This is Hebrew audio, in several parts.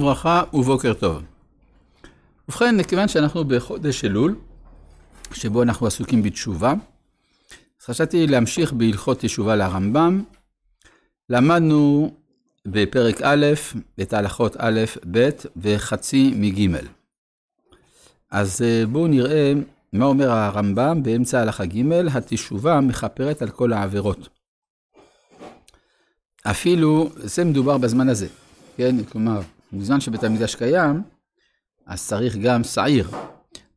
ברכה ובוקר טוב. ובכן, מכיוון שאנחנו בחודש אלול, שבו אנחנו עסוקים בתשובה, אז חשבתי להמשיך בהלכות תשובה לרמב"ם. למדנו בפרק א' את ההלכות א', ב' וחצי מג'. אז אה, בואו נראה מה אומר הרמב"ם באמצע הלכה ג', התשובה מכפרת על כל העבירות. אפילו, זה מדובר בזמן הזה, כן? כלומר, בזמן שבית המקדש קיים, אז צריך גם שעיר.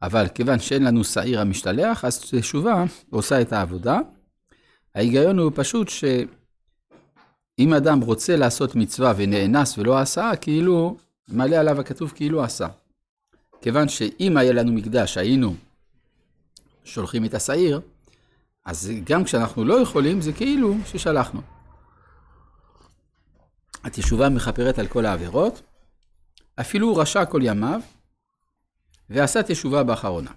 אבל כיוון שאין לנו שעיר המשתלח, אז תשובה עושה את העבודה. ההיגיון הוא פשוט שאם אדם רוצה לעשות מצווה ונאנס ולא עשה, כאילו, מעלה עליו הכתוב כאילו עשה. כיוון שאם היה לנו מקדש, היינו שולחים את השעיר, אז גם כשאנחנו לא יכולים, זה כאילו ששלחנו. התשובה מכפרת על כל העבירות, אפילו הוא רשע כל ימיו, ועשה תשובה באחרונה.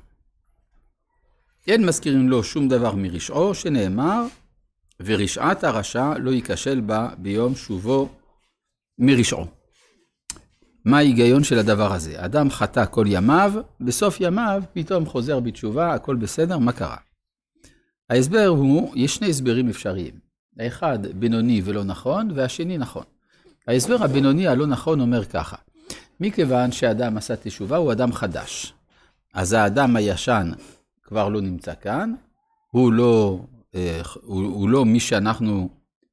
אין מזכירים לו שום דבר מרשעו, שנאמר, ורשעת הרשע לא ייכשל בה ביום שובו מרשעו. מה ההיגיון של הדבר הזה? אדם חטא כל ימיו, בסוף ימיו פתאום חוזר בתשובה, הכל בסדר, מה קרה? ההסבר הוא, יש שני הסברים אפשריים. האחד בינוני ולא נכון, והשני נכון. ההסבר הבינוני הלא נכון אומר ככה, מכיוון שאדם עשה תשובה, הוא אדם חדש. אז האדם הישן כבר לא נמצא כאן, הוא לא, אה, הוא, הוא לא מי שאנחנו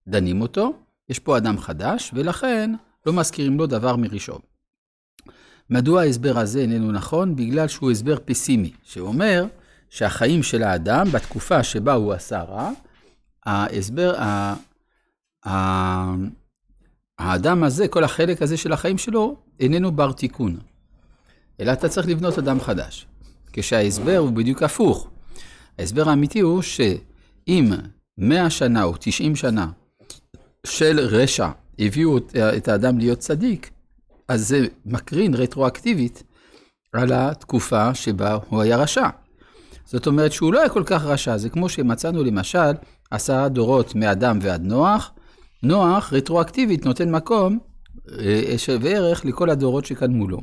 דנים אותו, יש פה אדם חדש, ולכן לא מזכירים לו דבר מראשון. מדוע ההסבר הזה איננו נכון? בגלל שהוא הסבר פסימי, שאומר שהחיים של האדם, בתקופה שבה הוא עשה רע, ההסבר, האדם הזה, כל החלק הזה של החיים שלו, איננו בר תיקון. אלא אתה צריך לבנות אדם חדש. כשההסבר הוא בדיוק הפוך. ההסבר האמיתי הוא שאם 100 שנה או 90 שנה של רשע הביאו את האדם להיות צדיק, אז זה מקרין רטרואקטיבית על התקופה שבה הוא היה רשע. זאת אומרת שהוא לא היה כל כך רשע, זה כמו שמצאנו למשל עשרה דורות מאדם ועד נוח, נוח רטרואקטיבית נותן מקום אה, שווה ערך לכל הדורות שקדמו לו.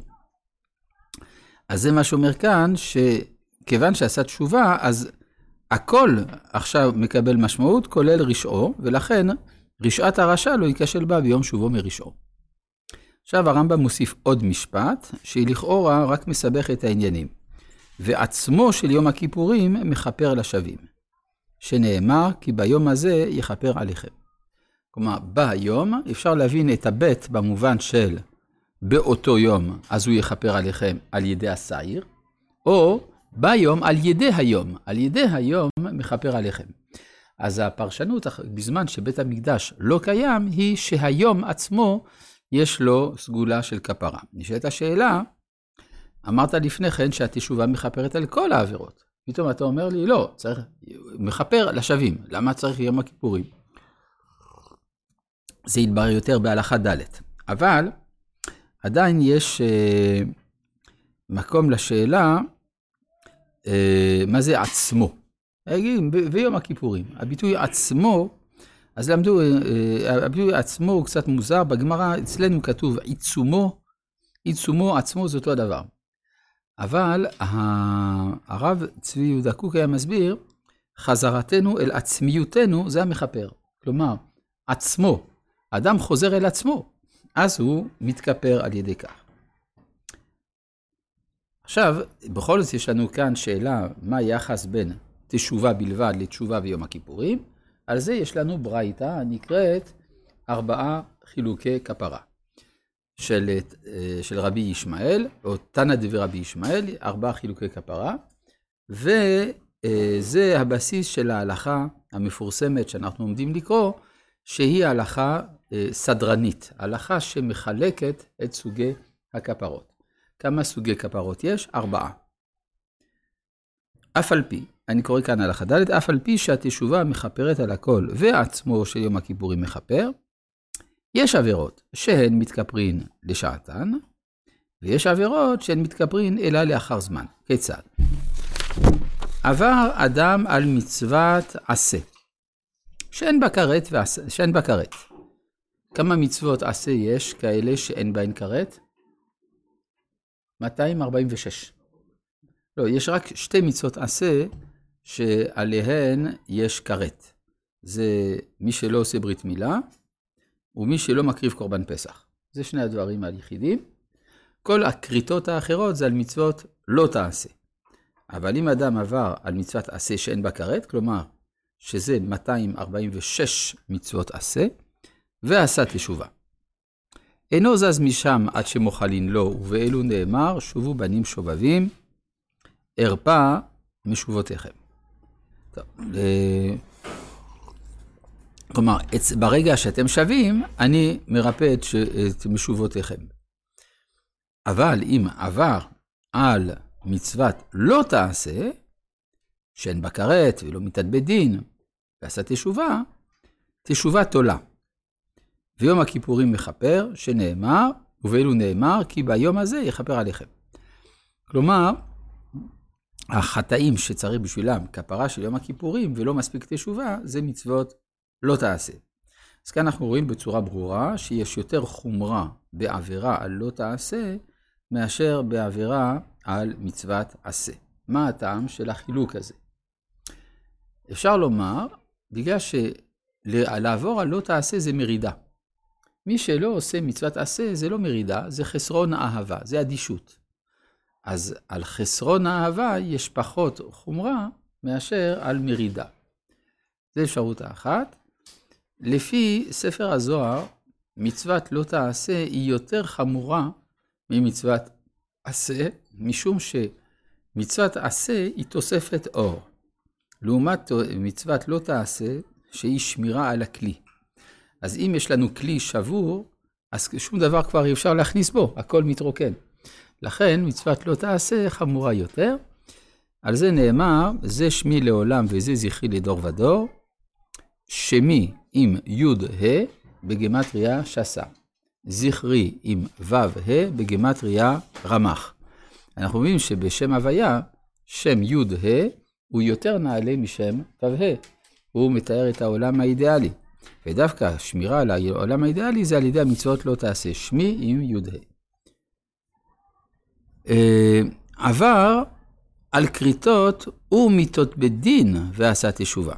אז זה מה שאומר כאן, שכיוון שעשה תשובה, אז הכל עכשיו מקבל משמעות, כולל רשעו, ולכן רשעת הרשע לא ייכשל בה ביום שובו מרשעו. עכשיו הרמב"ם מוסיף עוד משפט, שהיא לכאורה רק מסבך את העניינים. ועצמו של יום הכיפורים מכפר לשווים, שנאמר כי ביום הזה יכפר עליכם. כלומר, ביום אפשר להבין את הבית במובן של באותו יום, אז הוא יכפר עליכם על ידי השעיר, או ביום על ידי היום, על ידי היום מכפר עליכם. אז הפרשנות בזמן שבית המקדש לא קיים, היא שהיום עצמו יש לו סגולה של כפרה. נשאלת השאלה, אמרת לפני כן שהתשובה מכפרת על כל העבירות. פתאום אתה אומר לי, לא, צריך, מכפר לשווים, למה צריך יום הכיפורים? זה יתברר יותר בהלכה ד'. אבל עדיין יש אה, מקום לשאלה, אה, מה זה עצמו? ביום הכיפורים. הביטוי עצמו, אז למדו, אה, הביטוי עצמו הוא קצת מוזר, בגמרא אצלנו כתוב עיצומו, עיצומו עצמו זה אותו הדבר. אבל הרב צבי יהודה קוק היה מסביר, חזרתנו אל עצמיותנו זה המכפר. כלומר, עצמו, האדם חוזר אל עצמו, אז הוא מתכפר על ידי כך. עכשיו, בכל זאת יש לנו כאן שאלה, מה היחס בין תשובה בלבד לתשובה ויום הכיפורים? על זה יש לנו ברייתא הנקראת ארבעה חילוקי כפרה. של, של רבי ישמעאל, או תנא דברבי ישמעאל, ארבעה חילוקי כפרה, וזה הבסיס של ההלכה המפורסמת שאנחנו עומדים לקרוא, שהיא הלכה אה, סדרנית, הלכה שמחלקת את סוגי הכפרות. כמה סוגי כפרות יש? ארבעה. אף על פי, אני קורא כאן הלכה ד', אף על פי שהתשובה מכפרת על הכל ועצמו של יום הכיפורים מכפר, יש עבירות שהן מתכפרין לשעתן, ויש עבירות שהן מתכפרין אלא לאחר זמן. כיצד? עבר אדם על מצוות עשה, שאין בה כרת, שאין בה כרת. כמה מצוות עשה יש כאלה שאין בהן כרת? 246. לא, יש רק שתי מצוות עשה שעליהן יש כרת. זה מי שלא עושה ברית מילה, ומי שלא מקריב קורבן פסח. זה שני הדברים היחידים. כל הכריתות האחרות זה על מצוות לא תעשה. אבל אם אדם עבר על מצוות עשה שאין בה כרת, כלומר, שזה 246 מצוות עשה, ועשה תשובה. אינו זז משם עד שמוחלין לו, ובאלו נאמר, שובו בנים שובבים, ארפה משובותיכם. טוב, כלומר, ברגע שאתם שווים, אני מרפא את, ש... את משובותיכם. אבל אם עבר על מצוות לא תעשה, שאין בה כרת ולא מתאד דין, ועשה תשובה, תשובה תולה. ויום הכיפורים מכפר, שנאמר, ובאלו נאמר, כי ביום הזה יכפר עליכם. כלומר, החטאים שצריך בשבילם כפרה של יום הכיפורים ולא מספיק תשובה, זה מצוות לא תעשה. אז כאן אנחנו רואים בצורה ברורה שיש יותר חומרה בעבירה על לא תעשה, מאשר בעבירה על מצוות עשה. מה הטעם של החילוק הזה? אפשר לומר, בגלל שלעבור על לא תעשה זה מרידה. מי שלא עושה מצוות עשה זה לא מרידה, זה חסרון אהבה, זה אדישות. אז על חסרון אהבה יש פחות חומרה מאשר על מרידה. זו אפשרות האחת. לפי ספר הזוהר, מצוות לא תעשה היא יותר חמורה ממצוות עשה, משום שמצוות עשה היא תוספת אור. לעומת מצוות לא תעשה, שהיא שמירה על הכלי. אז אם יש לנו כלי שבור, אז שום דבר כבר אי אפשר להכניס בו, הכל מתרוקן. לכן מצוות לא תעשה חמורה יותר. על זה נאמר, זה שמי לעולם וזה זכרי לדור ודור, שמי עם י' ה' בגמטריה שסה. זכרי עם ו' ה' בגמטריה רמח. אנחנו מבינים שבשם הוויה, שם י' ה' הוא יותר נעלה משם ו' ה'. הוא מתאר את העולם האידיאלי. ודווקא שמירה על העולם האידיאלי זה על ידי המצוות לא תעשה. שמי עם י' ה'. אה, עבר על כריתות ומיתות בדין ועשה תשובה.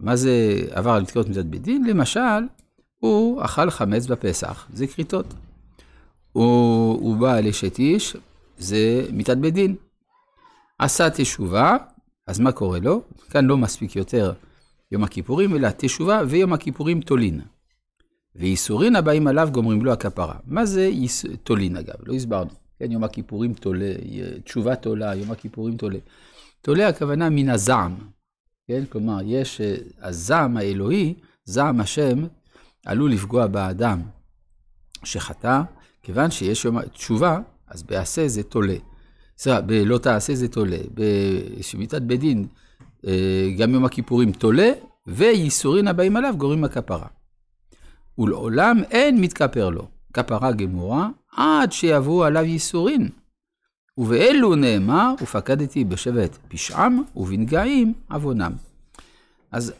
מה זה עבר על כריתות מיתות בדין? למשל, הוא אכל חמץ בפסח, זה כריתות. הוא, הוא בא לאשת איש, זה מיתת בדין. עשה תשובה, אז מה קורה לו? כאן לא מספיק יותר יום הכיפורים, אלא תשובה ויום הכיפורים תולין. וייסורין הבאים עליו גומרים לו הכפרה. מה זה יס... תולין אגב? לא הסברנו. כן, יום הכיפורים תולה, תשובה תולה, יום הכיפורים תולה. תולה הכוונה מן הזעם. כן, כלומר, יש אה, הזעם האלוהי, זעם השם, עלול לפגוע באדם שחטא, כיוון שיש יום תשובה, אז בעשה זה תולה. סליחה, בלא תעשה זה תולה. בשמיטת בית דין, גם יום הכיפורים תולה, וייסורין הבאים עליו גורמים הכפרה. ולעולם אין מתכפר לו. כפרה גמורה, עד שיבואו עליו ייסורין. ובאלו נאמר, ופקדתי בשבט פשעם, ובנגעים עוונם. אז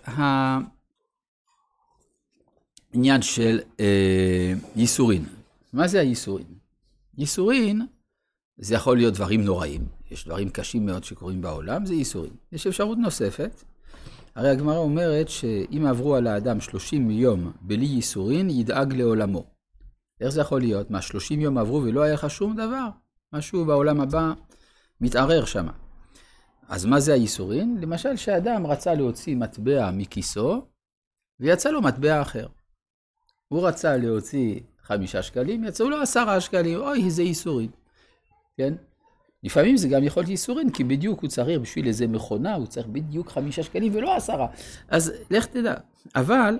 העניין של אה, ייסורין. מה זה הייסורין? ייסורין, זה יכול להיות דברים נוראים, יש דברים קשים מאוד שקורים בעולם, זה ייסורין. יש אפשרות נוספת, הרי הגמרא אומרת שאם עברו על האדם 30 יום בלי ייסורין, ידאג לעולמו. איך זה יכול להיות? מה, 30 יום עברו ולא היה לך שום דבר? משהו בעולם הבא מתערער שם. אז מה זה הייסורין? למשל, שאדם רצה להוציא מטבע מכיסו, ויצא לו מטבע אחר. הוא רצה להוציא חמישה שקלים, יצאו לו עשרה שקלים, אוי, איזה ייסורין. כן? לפעמים זה גם יכול להיות ייסורין, כי בדיוק הוא צריך בשביל איזה מכונה, הוא צריך בדיוק חמישה שקלים ולא עשרה. אז לך תדע. אבל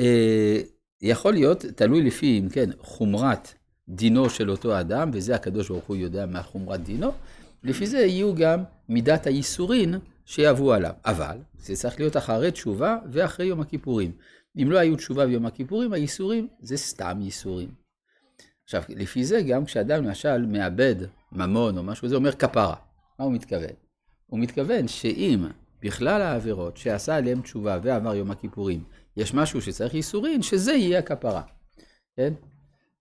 אה, יכול להיות, תלוי לפי, אם כן, חומרת דינו של אותו אדם, וזה הקדוש ברוך הוא יודע מה חומרת דינו, לפי זה יהיו גם מידת הייסורין שיבואו עליו. אבל זה צריך להיות אחרי תשובה ואחרי יום הכיפורים. אם לא היו תשובה ביום הכיפורים, הייסורים זה סתם ייסורים. עכשיו, לפי זה גם כשאדם למשל מאבד ממון או משהו, זה אומר כפרה. מה הוא מתכוון? הוא מתכוון שאם בכלל העבירות שעשה עליהם תשובה ועבר יום הכיפורים, יש משהו שצריך ייסורין, שזה יהיה הכפרה. כן?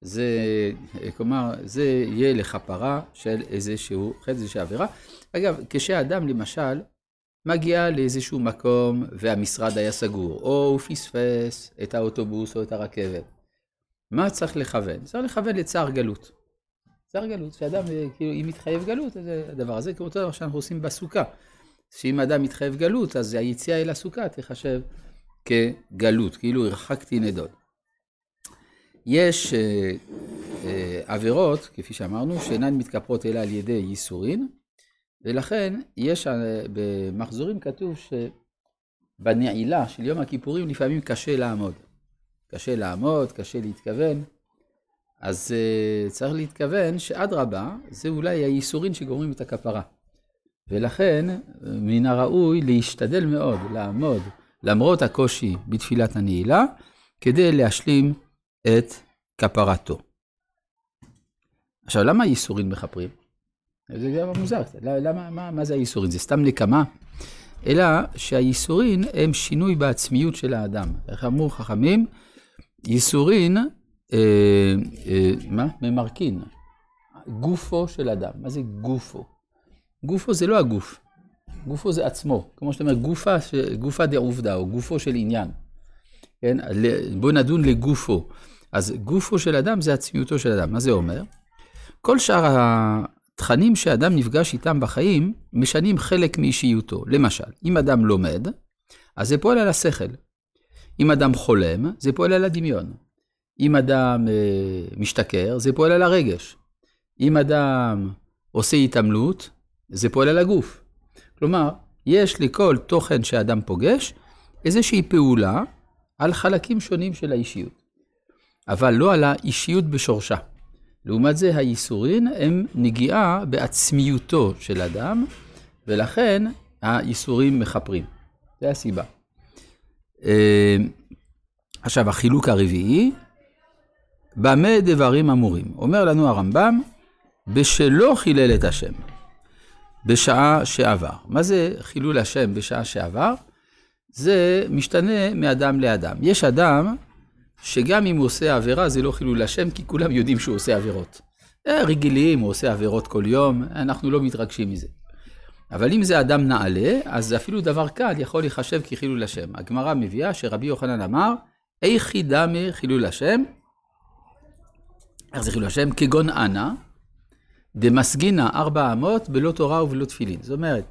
זה, כלומר, זה יהיה לכפרה של איזשהו חטא, איזושהי עבירה. אגב, כשאדם למשל מגיע לאיזשהו מקום והמשרד היה סגור, או הוא פספס את האוטובוס או את הרכבת, מה צריך לכוון? צריך לכוון לצער גלות. צער גלות, שאדם, כאילו, אם מתחייב גלות, זה הדבר הזה, כמו אותו דבר שאנחנו עושים בסוכה. שאם אדם מתחייב גלות, אז היציאה אל הסוכה תחשב כגלות, כאילו הרחקתי נדוד. יש אה, אה, עבירות, כפי שאמרנו, שאינן מתכפרות אלא על ידי ייסורין, ולכן יש, אה, במחזורים כתוב שבנעילה של יום הכיפורים לפעמים קשה לעמוד. קשה לעמוד, קשה להתכוון, אז uh, צריך להתכוון שאדרבה, זה אולי הייסורין שגורמים את הכפרה. ולכן מן הראוי להשתדל מאוד לעמוד למרות הקושי בתפילת הנעילה, כדי להשלים את כפרתו. עכשיו, למה הייסורין מכפרים? זה גם מוזר קצת. למה, מה, מה זה הייסורין? זה סתם נקמה? אלא שהייסורין הם שינוי בעצמיות של האדם. איך אמרו חכמים? ייסורין, אה, אה, מה? ממרקין. גופו של אדם. מה זה גופו? גופו זה לא הגוף. גופו זה עצמו. כמו שאתה אומר, גופה, גופה דעובדה, או גופו של עניין. כן? בוא נדון לגופו. אז גופו של אדם זה עצמיותו של אדם. מה זה אומר? כל שאר התכנים שאדם נפגש איתם בחיים, משנים חלק מאישיותו. למשל, אם אדם לומד, אז זה פועל על השכל. אם אדם חולם, זה פועל על הדמיון. אם אדם אה, משתכר, זה פועל על הרגש. אם אדם עושה התעמלות, זה פועל על הגוף. כלומר, יש לכל תוכן שאדם פוגש איזושהי פעולה על חלקים שונים של האישיות, אבל לא על האישיות בשורשה. לעומת זה, הייסורין הם נגיעה בעצמיותו של אדם, ולכן הייסורים מכפרים. זה הסיבה. אה, עכשיו, החילוק הרביעי, במה דברים אמורים? אומר לנו הרמב"ם, בשלא חילל את השם, בשעה שעבר. מה זה חילול השם בשעה שעבר? זה משתנה מאדם לאדם. יש אדם שגם אם הוא עושה עבירה זה לא חילול השם, כי כולם יודעים שהוא עושה עבירות. אה, רגילים, הוא עושה עבירות כל יום, אנחנו לא מתרגשים מזה. אבל אם זה אדם נעלה, אז אפילו דבר קל יכול להיחשב כחילול השם. הגמרא מביאה שרבי יוחנן אמר, איכי דמי חילול השם, איך זה חילול השם? כגון אנא, דמסגינא ארבע אמות בלא תורה ובלא תפילין. זאת אומרת,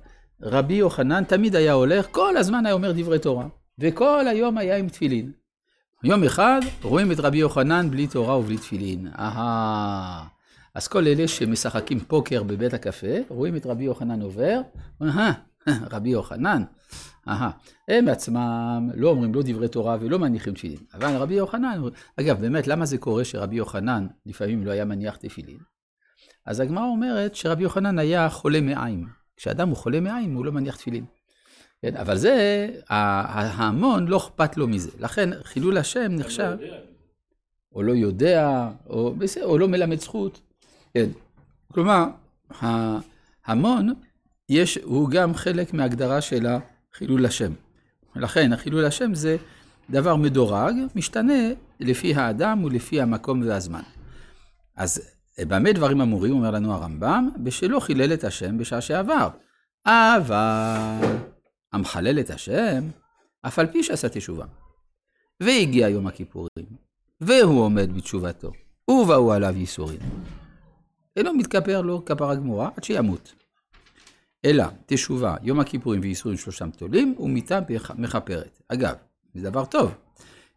רבי יוחנן תמיד היה הולך, כל הזמן היה אומר דברי תורה, וכל היום היה עם תפילין. יום אחד רואים את רבי יוחנן בלי תורה ובלי תפילין. אהה. אז כל אלה שמשחקים פוקר בבית הקפה, רואים את רבי יוחנן עובר, אהה, רבי יוחנן, אהה. הם עצמם לא אומרים לא דברי תורה ולא מניחים תפילין. אבל רבי יוחנן, אגב, באמת, למה זה קורה שרבי יוחנן לפעמים לא היה מניח תפילין? אז הגמרא אומרת שרבי יוחנן היה חולה מעיים. כשאדם הוא חולה מעיים, הוא לא מניח תפילין. כן, אבל זה, ההמון לא אכפת לו מזה. לכן חילול השם נחשב, או לא יודע, או, או לא מלמד זכות. כן. כלומר, ההמון, יש, הוא גם חלק מהגדרה של החילול השם. לכן החילול השם זה דבר מדורג, משתנה לפי האדם ולפי המקום והזמן. אז במה דברים אמורים, אומר לנו הרמב"ם, בשלא חילל את השם בשעה שעבר. אבל המחלל את השם, אף על פי שעשה תשובה. והגיע יום הכיפורים, והוא עומד בתשובתו, ובאו עליו ייסורים. אינו מתכפר לו כפרה גמורה עד שימות. אלא תשובה, יום הכיפורים וייסורים שלושם תולים, ומיתה מכפרת. אגב, זה דבר טוב,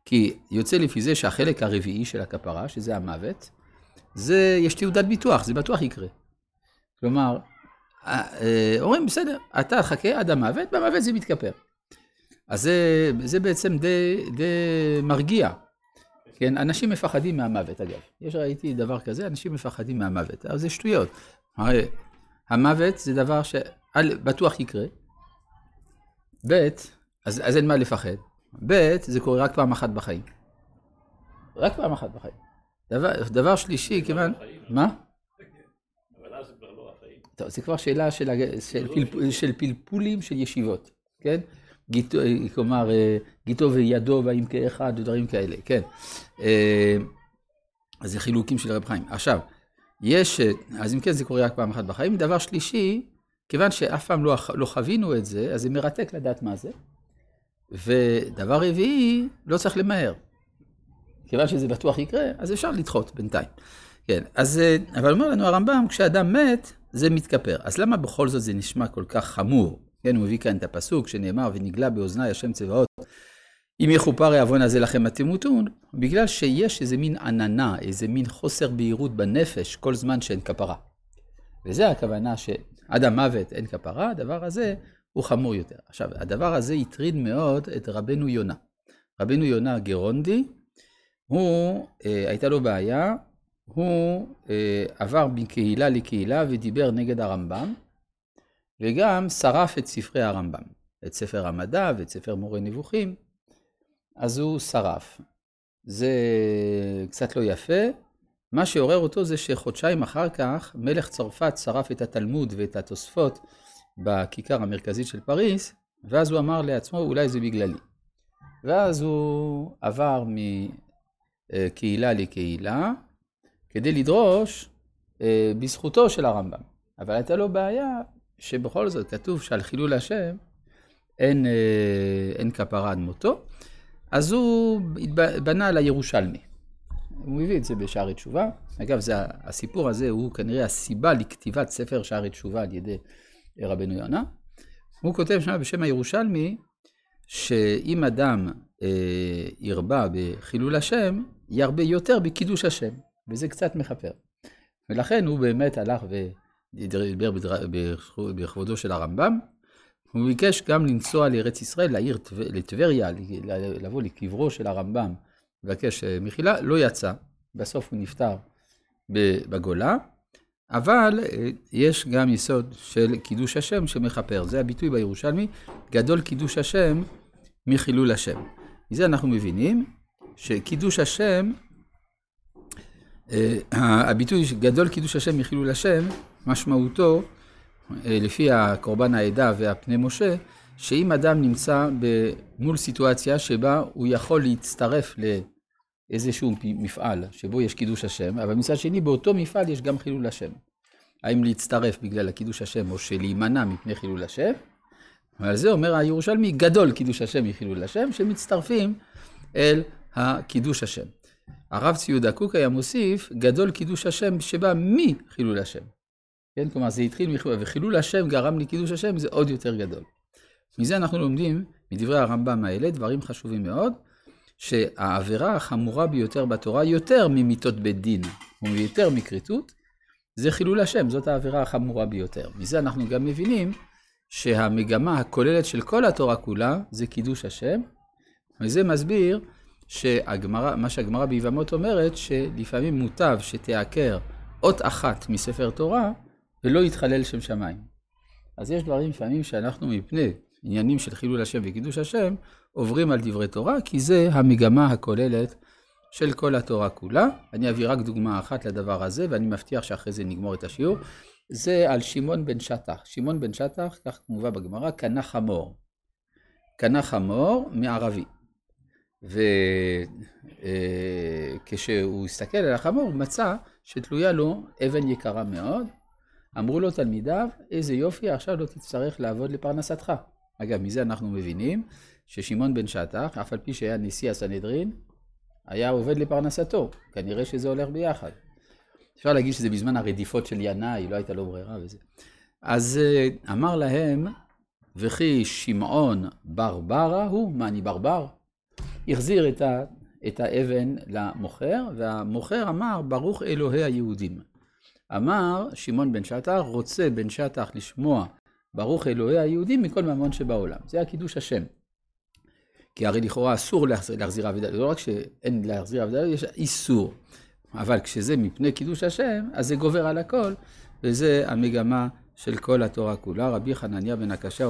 כי יוצא לפי זה שהחלק הרביעי של הכפרה, שזה המוות, זה, יש תעודת ביטוח, זה בטוח יקרה. כלומר, אה, אה, אומרים, בסדר, אתה חכה עד המוות, במוות זה מתכפר. אז זה, זה בעצם די, די מרגיע. כן, אנשים מפחדים מהמוות, אגב. יש, ראיתי דבר כזה, אנשים מפחדים מהמוות. אבל זה שטויות. הרי המוות זה דבר שבטוח יקרה. ב', אז, אז אין מה לפחד. ב', זה קורה רק פעם אחת בחיים. רק פעם אחת בחיים. דבר, דבר שלישי, כיוון... מה? טוב, זה כבר שאלה של, של, פלפ, של פלפולים של ישיבות, כן? גיטו, כלומר, גיטו וידו והאם כאחד ודברים כאלה, כן. אז זה חילוקים של רב חיים. עכשיו, יש, אז אם כן זה קורה רק פעם אחת בחיים. דבר שלישי, כיוון שאף פעם לא, לא חווינו את זה, אז זה מרתק לדעת מה זה. ודבר רביעי, לא צריך למהר. כיוון שזה בטוח יקרה, אז אפשר לדחות בינתיים. כן, אז, אבל אומר לנו הרמב"ם, כשאדם מת, זה מתכפר. אז למה בכל זאת זה נשמע כל כך חמור? כן, הוא מביא כאן את הפסוק שנאמר, ונגלה באוזני השם צבאות, אם יכופר העוון הזה לכם התמותון, בגלל שיש איזה מין עננה, איזה מין חוסר בהירות בנפש כל זמן שאין כפרה. וזה הכוונה שעד המוות אין כפרה, הדבר הזה הוא חמור יותר. עכשיו, הדבר הזה הטריד מאוד את רבנו יונה. רבנו יונה גרונדי, הוא, אה, הייתה לו בעיה, הוא אה, עבר מקהילה לקהילה ודיבר נגד הרמב"ם, וגם שרף את ספרי הרמב"ם, את ספר המדע ואת ספר מורה נבוכים, אז הוא שרף. זה קצת לא יפה. מה שעורר אותו זה שחודשיים אחר כך מלך צרפת שרף את התלמוד ואת התוספות בכיכר המרכזית של פריס, ואז הוא אמר לעצמו, אולי זה בגללי. ואז הוא עבר מקהילה לקהילה, כדי לדרוש אה, בזכותו של הרמב"ם. אבל הייתה לו בעיה שבכל זאת כתוב שעל חילול השם אין, אה, אין כפרה עד מותו, אז הוא בנה על הירושלמי. הוא הביא את זה בשערי תשובה. אגב, זה, הסיפור הזה הוא כנראה הסיבה לכתיבת ספר שערי תשובה על ידי רבנו יונה. הוא כותב שם בשם הירושלמי, שאם אדם אה, ירבה בחילול השם, ירבה יותר בקידוש השם, וזה קצת מכפר. ולכן הוא באמת הלך ודיבר בכבודו של הרמב"ם. הוא ביקש גם לנסוע לארץ ישראל, לעיר לטבריה, לבוא לקברו של הרמב"ם, לבקש אה, מחילה, לא יצא. בסוף הוא נפטר בגולה, אבל אה, יש גם יסוד של קידוש השם שמכפר. זה הביטוי בירושלמי, גדול קידוש השם מחילול השם. מזה אנחנו מבינים שקידוש השם, אה, הביטוי גדול קידוש השם מחילול השם, משמעותו, אה, לפי הקורבן העדה והפני משה, שאם אדם נמצא מול סיטואציה שבה הוא יכול להצטרף לאיזשהו מפעל שבו יש קידוש השם, אבל מצד שני באותו מפעל יש גם חילול השם. האם להצטרף בגלל הקידוש השם או שלהימנע מפני חילול השם? ועל זה אומר הירושלמי, גדול קידוש השם מחילול השם, שמצטרפים אל הקידוש השם. הרב ציודה קוק היה מוסיף, גדול קידוש השם שבא מחילול השם. כן, כלומר זה התחיל מחילול, וחילול השם גרם לקידוש השם, זה עוד יותר גדול. מזה אנחנו לומדים, מדברי הרמב"ם האלה, דברים חשובים מאוד, שהעבירה החמורה ביותר בתורה, יותר ממיתות בית דין ויותר מכריתות, זה חילול השם, זאת העבירה החמורה ביותר. מזה אנחנו גם מבינים שהמגמה הכוללת של כל התורה כולה זה קידוש השם, וזה מסביר שהגמרא, מה שהגמרא ביבמות אומרת, שלפעמים מוטב שתעקר אות אחת מספר תורה ולא יתחלל שם שמיים. אז יש דברים לפעמים שאנחנו מפני עניינים של חילול השם וקידוש השם, עוברים על דברי תורה, כי זה המגמה הכוללת של כל התורה כולה. אני אביא רק דוגמה אחת לדבר הזה, ואני מבטיח שאחרי זה נגמור את השיעור. זה על שמעון בן שטח. שמעון בן שטח, כך מובא בגמרא, קנה חמור. קנה חמור מערבי. וכשהוא אה, הסתכל על החמור, הוא מצא שתלויה לו אבן יקרה מאוד. אמרו לו תלמידיו, איזה יופי, עכשיו לא תצטרך לעבוד לפרנסתך. אגב, מזה אנחנו מבינים ששמעון בן שטח, אף על פי שהיה נשיא הסנהדרין, היה עובד לפרנסתו. כנראה שזה הולך ביחד. אפשר להגיד שזה בזמן הרדיפות של ינאי, לא הייתה לו ברירה וזה. אז אה, אמר להם, וכי שמעון ברברה הוא, מה אני ברבר? החזיר את, ה, את האבן למוכר, והמוכר אמר, ברוך אלוהי היהודים. אמר שמעון בן שטח, רוצה בן שטח לשמוע ברוך אלוהי היהודים מכל ממון שבעולם. זה הקידוש השם. כי הרי לכאורה אסור להחזיר, להחזיר אבידה, לא רק שאין להחזיר אבידה, יש איסור. אבל כשזה מפני קידוש השם, אז זה גובר על הכל, וזה המגמה של כל התורה כולה. רבי חנניה בן הקשה